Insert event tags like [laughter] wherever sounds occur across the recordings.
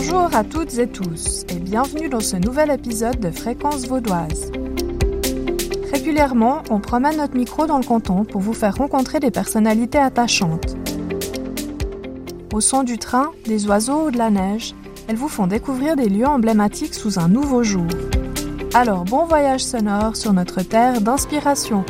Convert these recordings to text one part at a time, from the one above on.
Bonjour à toutes et tous et bienvenue dans ce nouvel épisode de Fréquence Vaudoise. Régulièrement, on promène notre micro dans le canton pour vous faire rencontrer des personnalités attachantes. Au son du train, des oiseaux ou de la neige, elles vous font découvrir des lieux emblématiques sous un nouveau jour. Alors bon voyage sonore sur notre terre d'inspiration.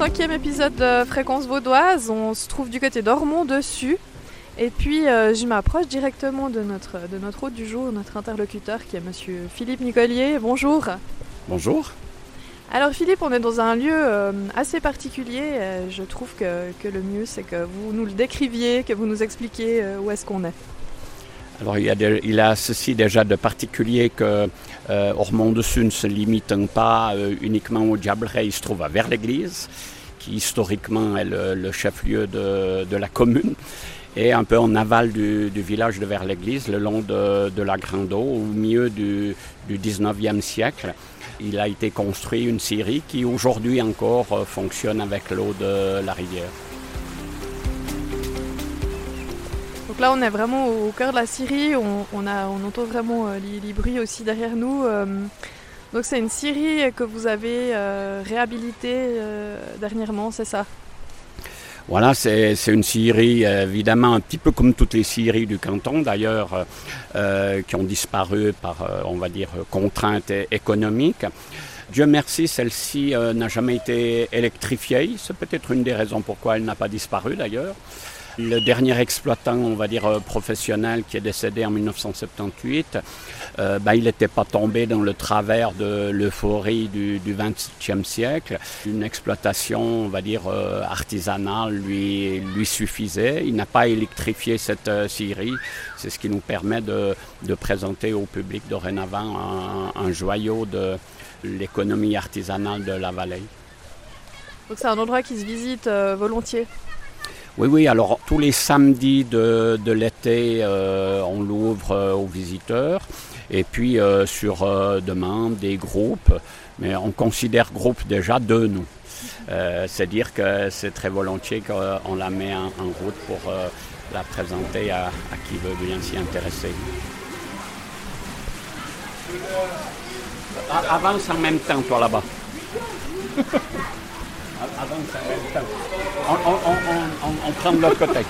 Cinquième épisode de Fréquence Vaudoise, on se trouve du côté d'Ormont dessus. Et puis euh, je m'approche directement de notre, de notre hôte du jour, notre interlocuteur qui est monsieur Philippe Nicolier. Bonjour. Bonjour. Alors Philippe, on est dans un lieu euh, assez particulier. Euh, je trouve que, que le mieux c'est que vous nous le décriviez, que vous nous expliquiez euh, où est-ce qu'on est. Alors il y, a de- ceci déjà de particulier que euh, Ormont-Dessus ne se limite pas euh, uniquement au Diableret, il se trouve à Vers-l'Église, qui historiquement est le, chef-lieu de, de la commune, et un peu en aval du, village de Vers-l'Église, le long de, de la Grande Eau, au milieu du, du 19e siècle. Il a été construit une scierie qui aujourd'hui encore euh, fonctionne avec l'eau de la rivière. Donc là, on est vraiment au cœur de la Syrie. On, entend vraiment euh, les, bruits aussi derrière nous. euh. donc c'est une Syrie que vous avez euh, réhabilitée euh, dernièrement, c'est ça? Voilà, c'est une euh, évidemment, un petit peu comme toutes les scieries du canton, d'ailleurs, qui ont disparu par, on va dire, contraintes économiques. Dieu merci, celle-ci n'a jamais été électrifiée. C'est peut-être une des raisons pourquoi elle n'a pas disparu, d'ailleurs. Le dernier exploitant, on va dire, euh, professionnel qui est décédé en 1978, euh, ben, il n'était pas tombé dans le travers de l'euphorie du, du siècle. Une exploitation, on va dire, euh, artisanale lui, suffisait. Il n'a pas électrifié cette euh, scierie. C'est ce qui nous permet de, présenter au public dorénavant un, un joyau de l'économie artisanale de la vallée. Donc c'est un endroit qui se visite volontiers. Oui, oui, alors tous les samedis de, de l'été, euh, on l'ouvre euh, aux visiteurs. Et puis euh, sur demande des groupes, mais on considère groupe déjà deux, nous. C'est-à-dire que c'est très volontiers qu'on la met en, route pour la présenter à, à qui veut bien s'y intéresser. Avance en même temps, toi là-bas. [laughs] Avance en même temps. On- on- on prend de l'autre côté.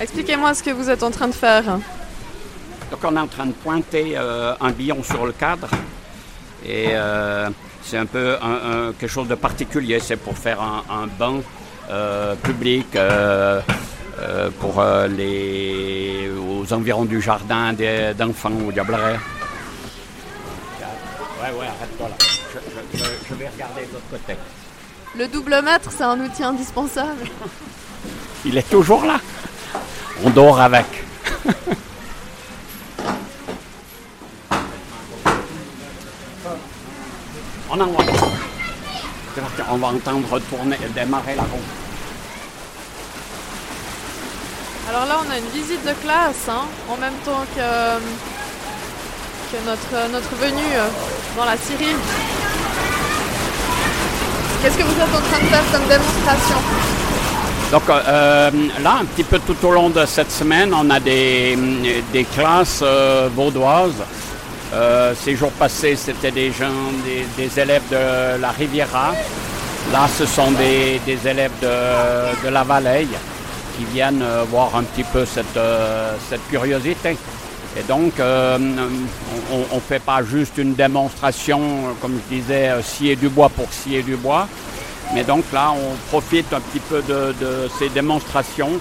Expliquez-moi ce que vous êtes en train de faire. Donc on est en train de pointer euh, un billon sur le cadre. Et euh, c'est un peu un- un- quelque chose de particulier. C'est pour faire un, un banc euh, public euh, euh, pour euh, les, aux environs du jardin des- d'enfants au Diableret. Ouais, ouais, arrête-toi là. Je, je- je- je vais regarder de l'autre côté. Le double mètre, c'est un outil indispensable. Il est toujours là. On dort avec. On envoie. C'est parti, On va entendre tourner, démarrer la roue. Alors là, on a une visite de classe, hein, en même temps que, que notre, notre venue euh, dans la Syrie. Qu'est-ce que vous êtes en train de faire comme démonstration Donc euh, là, un petit peu tout au long de cette semaine, on a des, des classes euh, vaudoises. Euh, ces jours passés, c'était des gens, des, des élèves de la Riviera. Là, ce sont des, des élèves de, de la Vallée qui viennent euh, voir un petit peu cette, euh, cette curiosité. Et donc, euh, on ne fait pas juste une démonstration, comme je disais, euh, scier du bois pour scier du bois. Mais donc là, on profite un petit peu de, ces démonstrations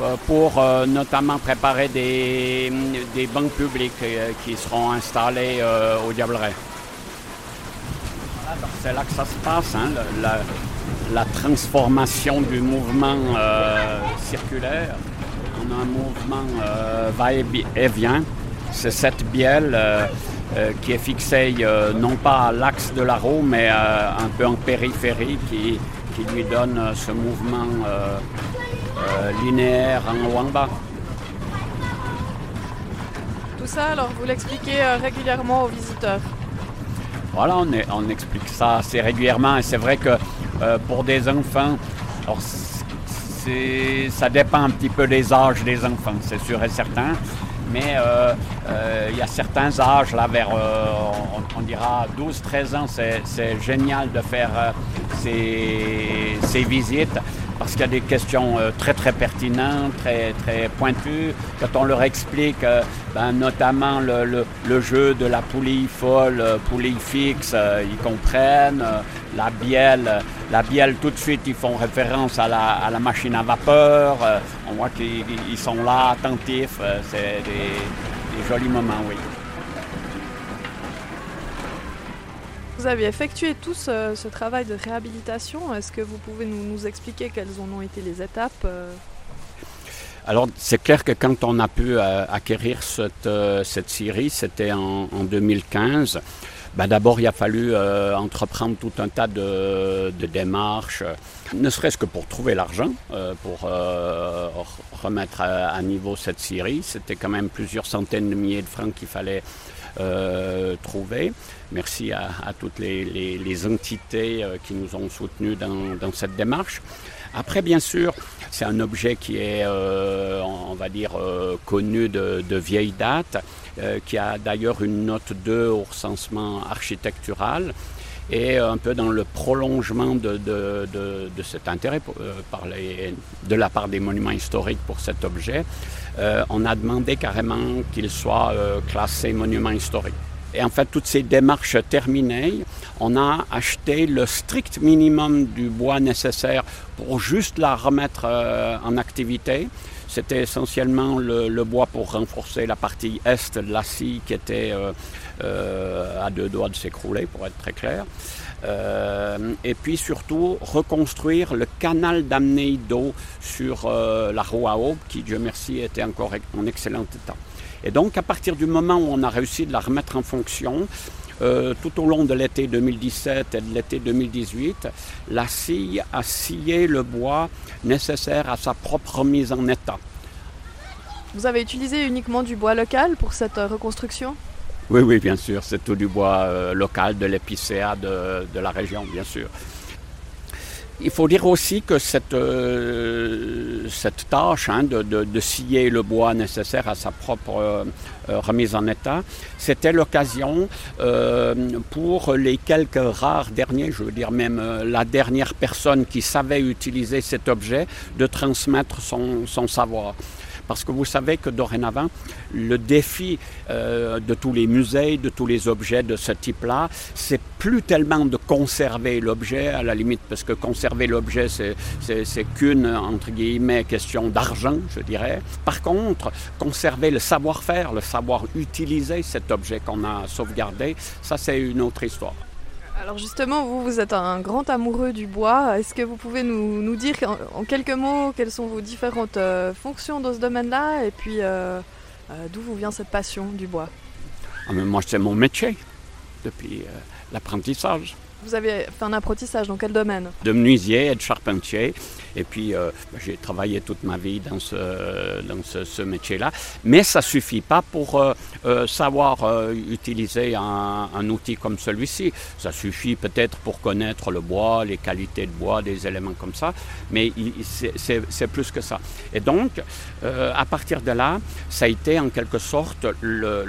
euh, pour euh, notamment préparer des, des bancs publics euh, qui seront installés euh, au Diableret. C'est là que ça se passe, hein, la, transformation du mouvement euh, un mouvement euh, va-et-vient. C'est cette bielle euh, euh, qui est fixée non pas à l'axe de la roue, mais un peu en périphérie, qui, qui lui donne ce mouvement linéaire en haut en bas. Tout ça, alors vous l'expliquez régulièrement aux visiteurs. Voilà, on, explique ça assez régulièrement et c'est vrai que pour des enfants, ça dépend un petit peu des âges des enfants, c'est sûr et certain. Mais euh, euh, il y a certains âges, là, vers, euh, on, dira 12-13 ans, c'est génial de faire ces, ces, visites parce qu'il y a des questions très très pertinentes, très très pointues. Quand on leur explique ben, notamment le, jeu de la poulie folle, poulie fixe, ils comprennent. la bielle, la bielle tout de suite, ils font référence à la machine à vapeur. on voit qu'ils sont là, attentifs. c'est des, jolis moments, oui. Vous avez effectué tout ce, travail de réhabilitation. Est-ce que vous pouvez nous, expliquer quelles en ont été les étapes euh? alors, c'est clair que quand on a pu euh, acquérir cette, euh, cette série, c'était en, en, 2015. Ben, d'abord, il a fallu euh, entreprendre tout un tas de, démarches, ne serait-ce que pour trouver l'argent, pour remettre à, niveau cette scierie. C'était quand même plusieurs centaines de milliers de francs qu'il fallait trouver. Merci à, toutes les, entités qui nous ont soutenus dans, cette démarche. Après, bien sûr, c'est un objet qui est, on va dire, connu de, vieille date. Euh, qui a d'ailleurs une note 2 au recensement architectural. Et un peu dans le prolongement de, cet intérêt euh, de la part des monuments historiques pour cet objet, euh, on a demandé carrément qu'il soit classé monument historique. Et en fait, toutes ces démarches terminées, on a acheté le strict minimum du bois nécessaire pour juste la remettre en activité. C'était essentiellement le, bois pour renforcer la partie est de la scie qui était euh, euh, à deux doigts de s'écrouler, pour être très clair. Euh, et puis surtout reconstruire le canal d'amener d'eau sur la roue à aube qui, Dieu merci, était encore en excellent état. Et donc à partir du moment où on a réussi de la remettre en fonction, tout au long de l'été 2017 et de l'été 2018, la scie a scié le bois nécessaire à sa propre mise en état. Vous avez utilisé uniquement du bois local pour cette euh, reconstruction? Oui, oui, bien sûr. C'est tout du bois euh, local de l'épicéa de, la région, bien sûr. Il faut dire aussi que cette, euh, tâche hein, de, scier le bois nécessaire à sa propre remise en état, c'était l'occasion pour les quelques rares derniers, je veux dire même la dernière personne qui savait utiliser cet objet, de transmettre son savoir. Parce que vous savez que dorénavant, le défi euh, de tous les musées, de tous les objets de ce type-là, c'est plus tellement de conserver l'objet, à la limite, parce que conserver l'objet, c'est qu'une, entre guillemets, question d'argent, je dirais. Par contre, conserver le savoir-faire, le savoir utiliser cet objet qu'on a sauvegardé, ça, c'est une autre histoire. Alors justement, vous, vous êtes un grand amoureux du bois. Est-ce que vous pouvez nous, dire en, quelques mots quelles sont vos différentes euh, fonctions dans ce domaine-là et puis euh, euh, d'où vous vient cette passion du bois? Ah, Moi, c'est mon métier depuis l'apprentissage. Vous avez fait un apprentissage dans quel domaine? De menuisier et de charpentier. Et puis, euh, j'ai travaillé toute ma vie dans ce, dans ce, métier-là. Mais ça ne suffit pas pour euh, euh, savoir utiliser un, outil comme celui-ci. Ça suffit peut-être pour connaître le bois, les qualités de bois, des éléments comme ça. Mais c'est plus que ça. Et donc, à partir de là, ça a été en quelque sorte le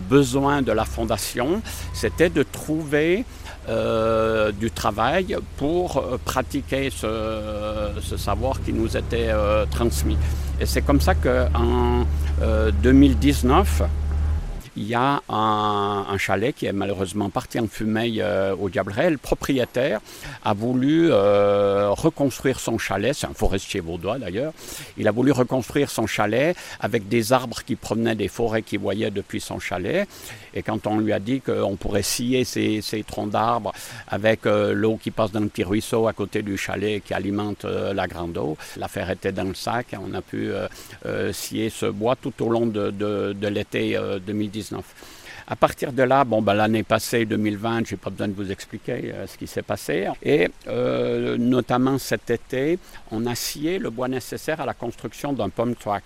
besoin de la fondation, c'était de trouver euh, du travail pour euh, pratiquer ce, savoir qui nous était euh, transmis. Et c'est comme ça qu'en 2019, il y a un, chalet qui est malheureusement parti en fumée euh, au Diableret. Le propriétaire a voulu euh, reconstruire son chalet, c'est un forestier vaudois d'ailleurs, il a voulu reconstruire son chalet avec des arbres qui provenaient des forêts qu'il voyait depuis son chalet. Et quand on lui a dit qu'on pourrait scier ces, troncs d'arbres avec euh, l'eau qui passe dans le petit ruisseau à côté du chalet qui alimente la grande eau, l'affaire était dans le sac. On a pu scier ce bois tout au long de, de l'été 2019. À partir de là, bon, ben, l'année passée, 2020, je n'ai pas besoin de vous expliquer euh, ce qui s'est passé. Et euh, notamment cet été, on a scié le bois nécessaire à la construction d'un pump track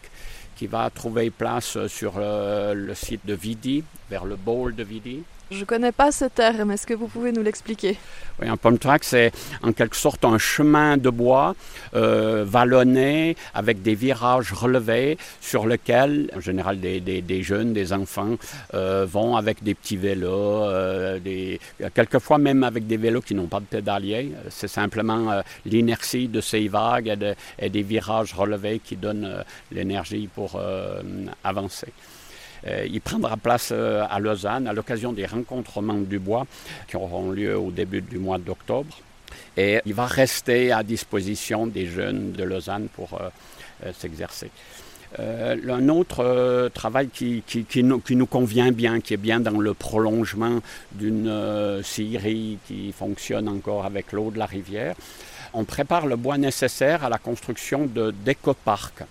qui va trouver place sur euh, le site de Vidi, vers le bowl de Vidi. Je ne connais pas ce terme, est-ce que vous pouvez nous l'expliquer? Oui, un pump track, c'est en quelque sorte un chemin de bois euh, vallonné avec des virages relevés sur lequel, en général, des, jeunes, des enfants euh, vont avec des petits vélos, euh, quelquefois même avec des vélos qui n'ont pas de pédalier. C'est simplement l'inertie de ces vagues et, des virages relevés qui donnent l'énergie pour avancer. Euh, il prendra place euh, à Lausanne à l'occasion des rencontrements du bois qui auront lieu au début du mois d'octobre. Et il va rester à disposition des jeunes de Lausanne pour euh, s'exercer. un autre travail qui, nous, qui, nous, convient bien, qui est bien dans le prolongement d'une scierie qui fonctionne encore avec l'eau de la rivière, on prépare le bois nécessaire à la construction d'écoparcs.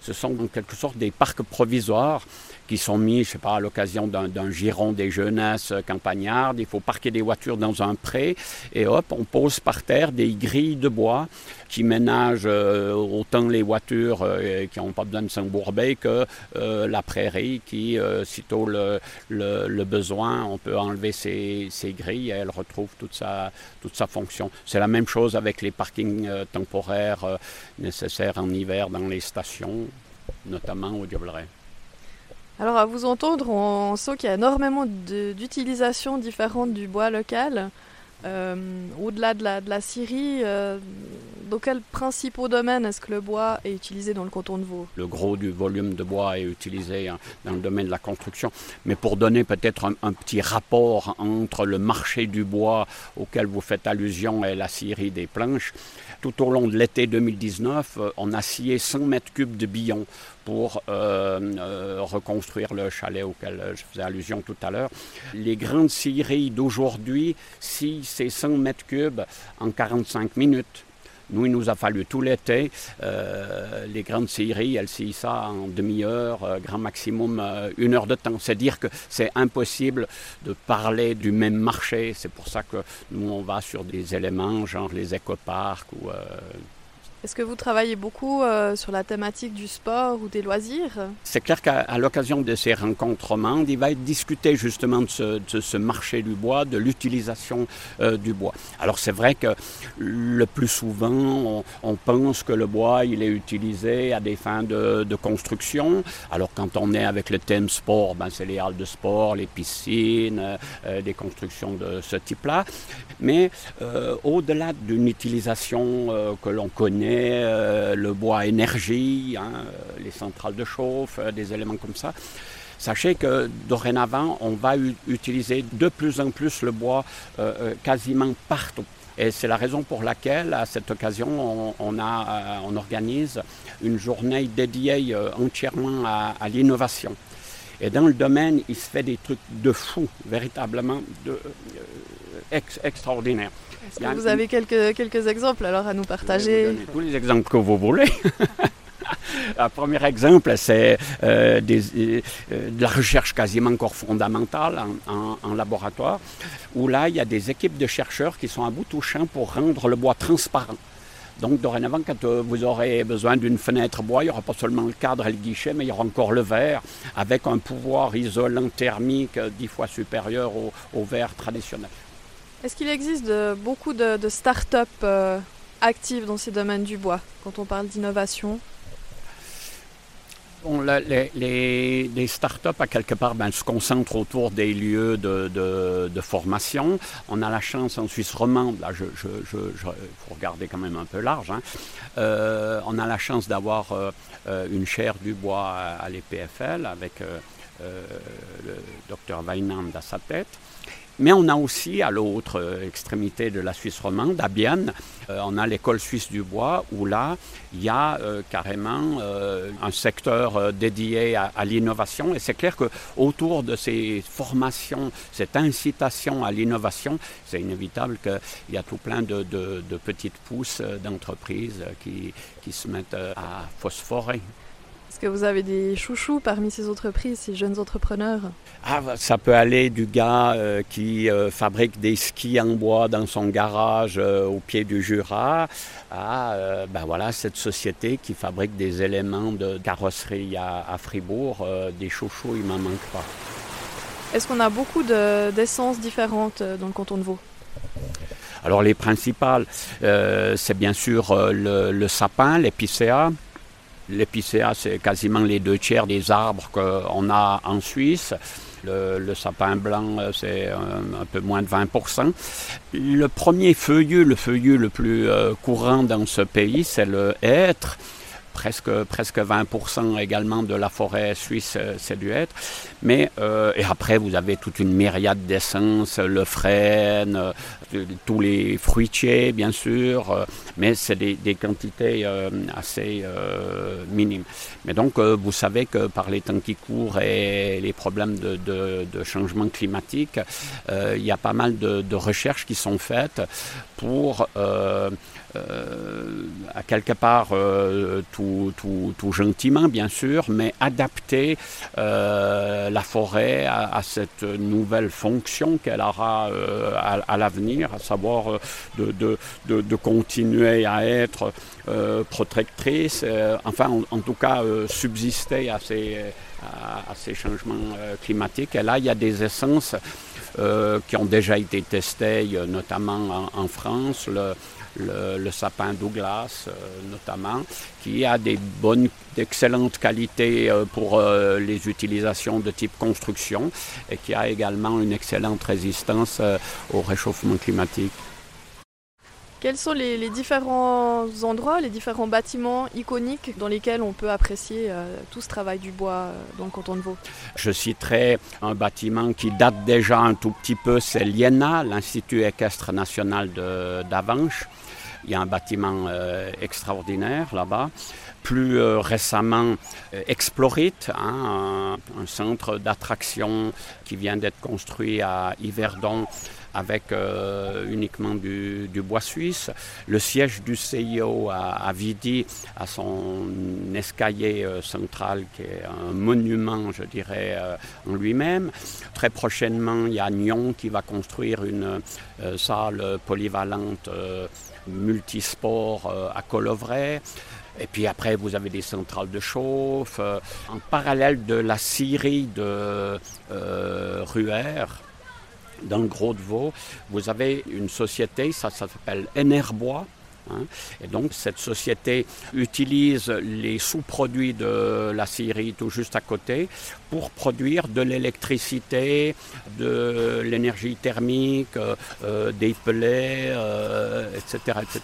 Ce sont en quelque sorte des parcs provisoires qui sont mis, je sais pas, à l'occasion d'un giron des jeunesses campagnardes. Il faut parquer des voitures dans un pré et hop, on pose par terre des grilles de bois qui ménagent euh, autant les voitures euh, qui n'ont pas besoin de s'embourber que euh, la prairie qui, sitôt le, le, besoin, on peut enlever ces, grilles et elle retrouve toute sa, toute sa fonction. C'est la même chose avec les parkings temporaires nécessaires en hiver dans les stations, notamment au Diableray. Alors à vous entendre, on sent qu'il y a énormément d'utilisations différentes du bois local. Euh, au-delà de la, scierie, euh, dans quels principaux domaines est-ce que le bois est utilisé dans le canton de Vaud? Le gros du volume de bois est utilisé hein, dans le domaine de la construction. Mais pour donner peut-être un, petit rapport entre le marché du bois auquel vous faites allusion et la scierie des planches, tout au long de l'été 2019, euh, on a scié 100 mètres cubes de billons pour euh, euh, reconstruire le chalet auquel je faisais allusion tout à l'heure. Les grandes scieries d'aujourd'hui scient ces 100 mètres cubes en 45 minutes. Nous, il nous a fallu tout l'été. Euh, les grandes scieries, elles scient ça en demi-heure, euh, grand maximum euh, une heure de temps. C'est dire que c'est impossible de parler du même marché. C'est pour ça que nous, on va sur des éléments genre les écoparcs ou est-ce que vous travaillez beaucoup euh, sur la thématique du sport ou des loisirs? C'est clair qu'à l'occasion de ces rencontrements, il va être discuté justement de ce, marché du bois, de l'utilisation euh, du bois. Alors c'est vrai que le plus souvent, on, pense que le bois, il est utilisé à des fins de, construction. Alors quand on est avec le thème sport, ben, c'est les halles de sport, les piscines, euh, des constructions de ce type-là. Mais au-delà d'une utilisation que l'on connaît, euh, le bois énergie, hein, les centrales de chauffe, euh, des éléments comme ça. Sachez que dorénavant, on va utiliser de plus en plus le bois euh, quasiment partout. Et c'est la raison pour laquelle, à cette occasion, on organise une journée dédiée entièrement à, l'innovation. Et dans le domaine, il se fait des trucs de fou, véritablement de, extraordinaires. Est-ce que vous avez quelques, quelques exemples alors à nous partager Tous les exemples que vous voulez. [laughs] Un premier exemple, c'est euh, euh, de la recherche quasiment encore fondamentale en, laboratoire, où là, il y a des équipes de chercheurs qui sont à bout touchant pour rendre le bois transparent. Donc, dorénavant, quand euh, vous aurez besoin d'une fenêtre bois, il n'y aura pas seulement le cadre et le guichet, mais il y aura encore le verre, avec un pouvoir isolant thermique dix fois supérieur au verre traditionnel. Est-ce qu'il existe beaucoup de, start-up euh, actives dans ces domaines du bois quand on parle d'innovation? Les, start-up, à quelque part, ben, se concentrent autour des lieux de, formation. On a la chance en Suisse romande, là, je, faut regarder quand même un peu large, hein. euh, on a la chance d'avoir euh, une chaire du bois à, l'EPFL avec le docteur Weinand à sa tête. Mais on a aussi, à l'autre euh, extrémité de la Suisse romande, à Bienne, euh, on a l'école suisse du bois, où là, il y a euh, carrément un secteur dédié à, l'innovation. Et c'est clair qu'autour de ces formations, cette incitation à l'innovation, c'est inévitable qu'il y a tout plein de, petites pousses d'entreprises qui, qui se mettent à phosphorer. Est-ce que vous avez des chouchous parmi ces entreprises, ces jeunes entrepreneurs? Ah, Ça peut aller du gars euh, qui euh, fabrique des skis en bois dans son garage euh, au pied du Jura à ben voilà, cette société qui fabrique des éléments de carrosserie à, à Fribourg. des chouchous, il m'en manque pas. Est-ce qu'on a beaucoup d'essences différentes dans le canton de Vaud? Alors les principales, c'est bien sûr le, le sapin, l'épicéa, L'épicéa, c'est quasiment les deux tiers des arbres qu'on a en Suisse. Le, sapin blanc, c'est un, peu moins de 20%. Le premier feuillu, le feuillu le plus euh, courant dans ce pays, c'est le hêtre presque, presque 20% également de la forêt suisse, euh, c'est du hêtre. Mais, euh, et après, vous avez toute une myriade d'essences, le frêne, euh, tous les fruitiers, bien sûr, mais c'est des, quantités assez minimes. Mais donc, vous savez que par les temps qui courent et les problèmes de, changement climatique, il y a pas mal de, de recherches qui sont faites pour à quelque part euh, tout, gentiment bien sûr, mais adapter euh, la forêt à, cette nouvelle fonction qu'elle aura à, l'avenir, à savoir de, de, continuer à être protectrice, enfin en, tout cas subsister à ces, à, ces changements climatiques. Et là, il y a des essences qui ont déjà été testées, notamment en, en France. Le, le, sapin Douglas euh, notamment, qui a des bonnes, d'excellentes qualités euh, pour euh, les utilisations de type construction et qui a également une excellente résistance au réchauffement climatique. Quels sont les, différents endroits, les différents bâtiments iconiques dans lesquels on peut apprécier euh, tout ce travail du bois euh, dans le canton de Vaud? Je citerai un bâtiment qui date déjà un tout petit peu, c'est l'IENA, l'Institut équestre national d'Avanches. Il y a un bâtiment euh, extraordinaire là-bas plus récemment Explorite, hein, un, centre d'attraction qui vient d'être construit à Yverdon avec euh, uniquement du, bois suisse. Le siège du CIO à, Vidi a son escalier euh, central qui est un monument, je dirais, euh, en lui-même. Très prochainement, il y a Nyon qui va construire une salle polyvalente multisport à Colovray. Et puis après, vous avez des centrales de chauffe. En parallèle de la scierie de Ruher, dans le Gros de Vaud, vous avez une société, ça, s'appelle Enerbois. Hein. et donc cette société utilise les sous-produits de la Syrie tout juste à côté pour produire de l'électricité, de l'énergie thermique, euh, des pellets, etc., euh, etc.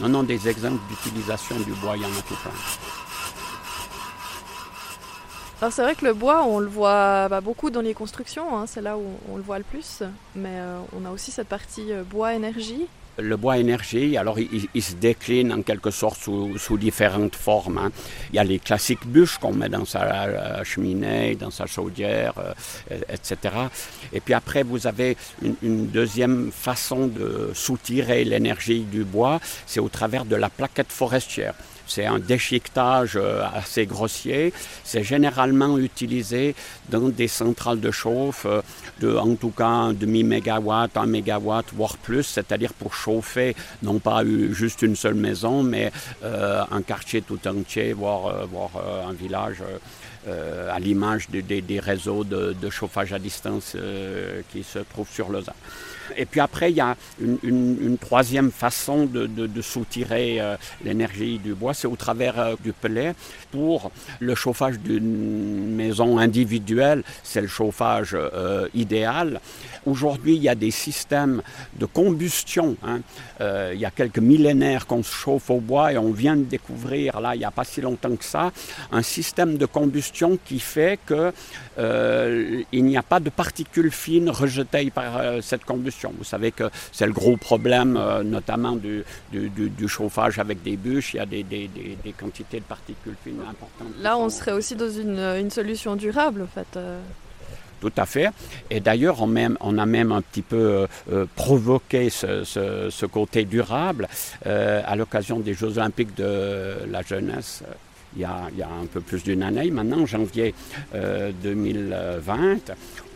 Non, non, des exemples d'utilisation du bois, il y en a tout plein c'est vrai que le bois, on le voit beaucoup dans les constructions, hein, c'est là où on le voit le plus, mais euh, on a aussi cette partie euh, bois-énergie. Le bois énergie, alors il, se décline en quelque sorte sous, différentes formes. Hein. Il y a les classiques bûches qu'on met dans sa euh, cheminée, dans sa chaudière, etc. Et puis après, vous avez une deuxième façon de soutirer l'énergie du bois, c'est au travers de la plaquette forestière. C'est un déchiquetage euh, assez grossier. C'est généralement utilisé dans des centrales de chauffe euh, de, en tout cas, un demi-mégawatt, un mégawatt, voire plus, c'est-à-dire pour chauffer non pas juste une seule maison, mais euh, un quartier tout entier, voire, un village. à l'image des réseaux de, chauffage à distance qui se trouvent sur Lausanne. Et puis après, il y a une, troisième façon de, soutirer euh, l'énergie du bois, c'est au travers euh, du pellet. Pour le chauffage d'une maison individuelle, c'est le chauffage euh, idéal. Aujourd'hui, il y a des systèmes de combustion. Hein. il y a quelques millénaires qu'on se chauffe au bois et on vient de découvrir, là, il n'y a pas si longtemps que ça, un système de combustion qui fait qu'il n'y a pas de particules fines rejetées par cette combustion. Vous savez que c'est le gros problème, euh, notamment du, du, chauffage avec des bûches. Il y a des, des, des, quantités de particules fines importantes. Là, on serait aussi dans une, une solution durable, en fait. Euh. Tout à fait. Et d'ailleurs, on, on, a même un petit peu euh, provoqué ce, ce, ce, côté durable à l'occasion des Jeux olympiques de la jeunesse il y, a, un peu plus d'une année maintenant, janvier 2020, euh,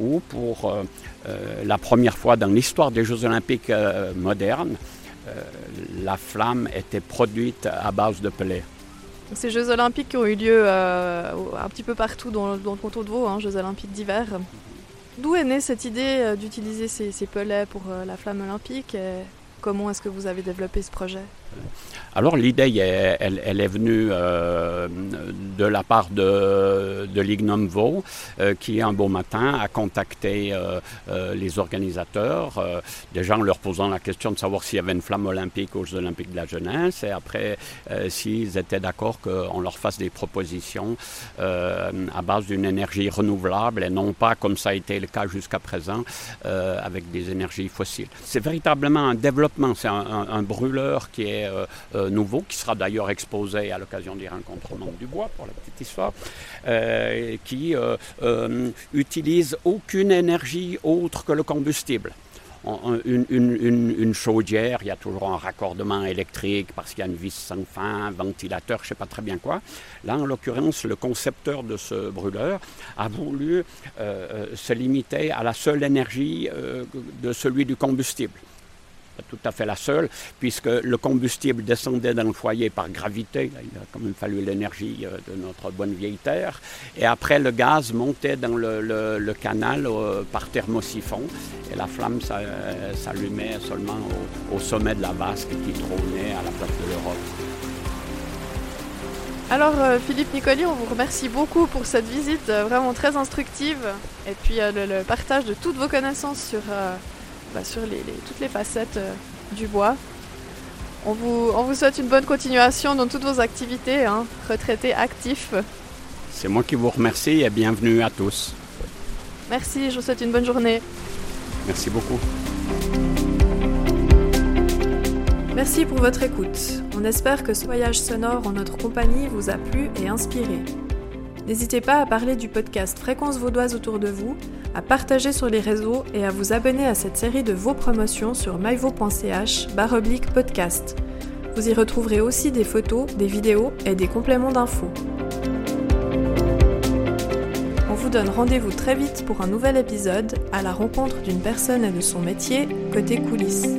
où pour euh, euh, la première fois dans l'histoire des Jeux olympiques modernes, la flamme était produite à base de pellet. Ces Jeux olympiques qui ont eu lieu un petit peu partout dans, le canton de Vaud, hein, Jeux olympiques d'hiver. d'où est née cette idée d'utiliser ces, ces, pelets pour la flamme olympique Comment est-ce que vous avez développé ce projet? Alors l'idée, elle, est venue euh, de la part de, de euh, qui un beau matin a contacté euh, les organisateurs, déjà en leur posant la question de savoir s'il y avait une flamme olympique aux Jeux olympiques de la jeunesse, et après s'ils étaient d'accord qu'on leur fasse des propositions à base d'une énergie renouvelable et non pas comme ça a été le cas jusqu'à présent avec des énergies fossiles. C'est véritablement un développement, c'est un brûleur qui est euh, nouveau, qui sera d'ailleurs exposé à l'occasion des rencontres au du bois, pour la petite histoire, euh, qui euh, utilise aucune énergie autre que le combustible. Une, chaudière, il y a toujours un raccordement électrique parce qu'il y a une vis sans fin, ventilateur, je ne sais pas très bien quoi. Là, en l'occurrence, le concepteur de ce brûleur a voulu se limiter à la seule énergie de celui du combustible tout à fait la seule, puisque le combustible descendait dans le foyer par gravité. Il a quand même fallu l'énergie euh, de notre bonne vieille Terre. Et après, le gaz montait dans le, canal euh, par thermosiphon. Et la flamme euh, s'allumait seulement au, sommet de la vasque qui trônait à la place de l'Europe. Alors Philippe Nicoli, on vous remercie beaucoup pour cette visite vraiment très instructive et puis le, partage de toutes vos connaissances sur bah, sur toutes les facettes euh, du bois. On vous, on vous souhaite une bonne continuation dans toutes vos activités, hein, retraités actifs. C'est moi qui vous remercie et bienvenue à tous. Merci, je vous souhaite une bonne journée. Merci beaucoup. Merci pour votre écoute. On espère que ce voyage sonore en notre compagnie vous a plu et inspiré. N'hésitez pas à parler du podcast Fréquence Vaudoise autour de vous, à partager sur les réseaux et à vous abonner à cette série de vos promotions sur myvo.ch baroblique podcast. Vous y retrouverez aussi des photos, des vidéos et des compléments d'infos. On vous donne rendez-vous très vite pour un nouvel épisode à la rencontre d'une personne et de son métier côté coulisses.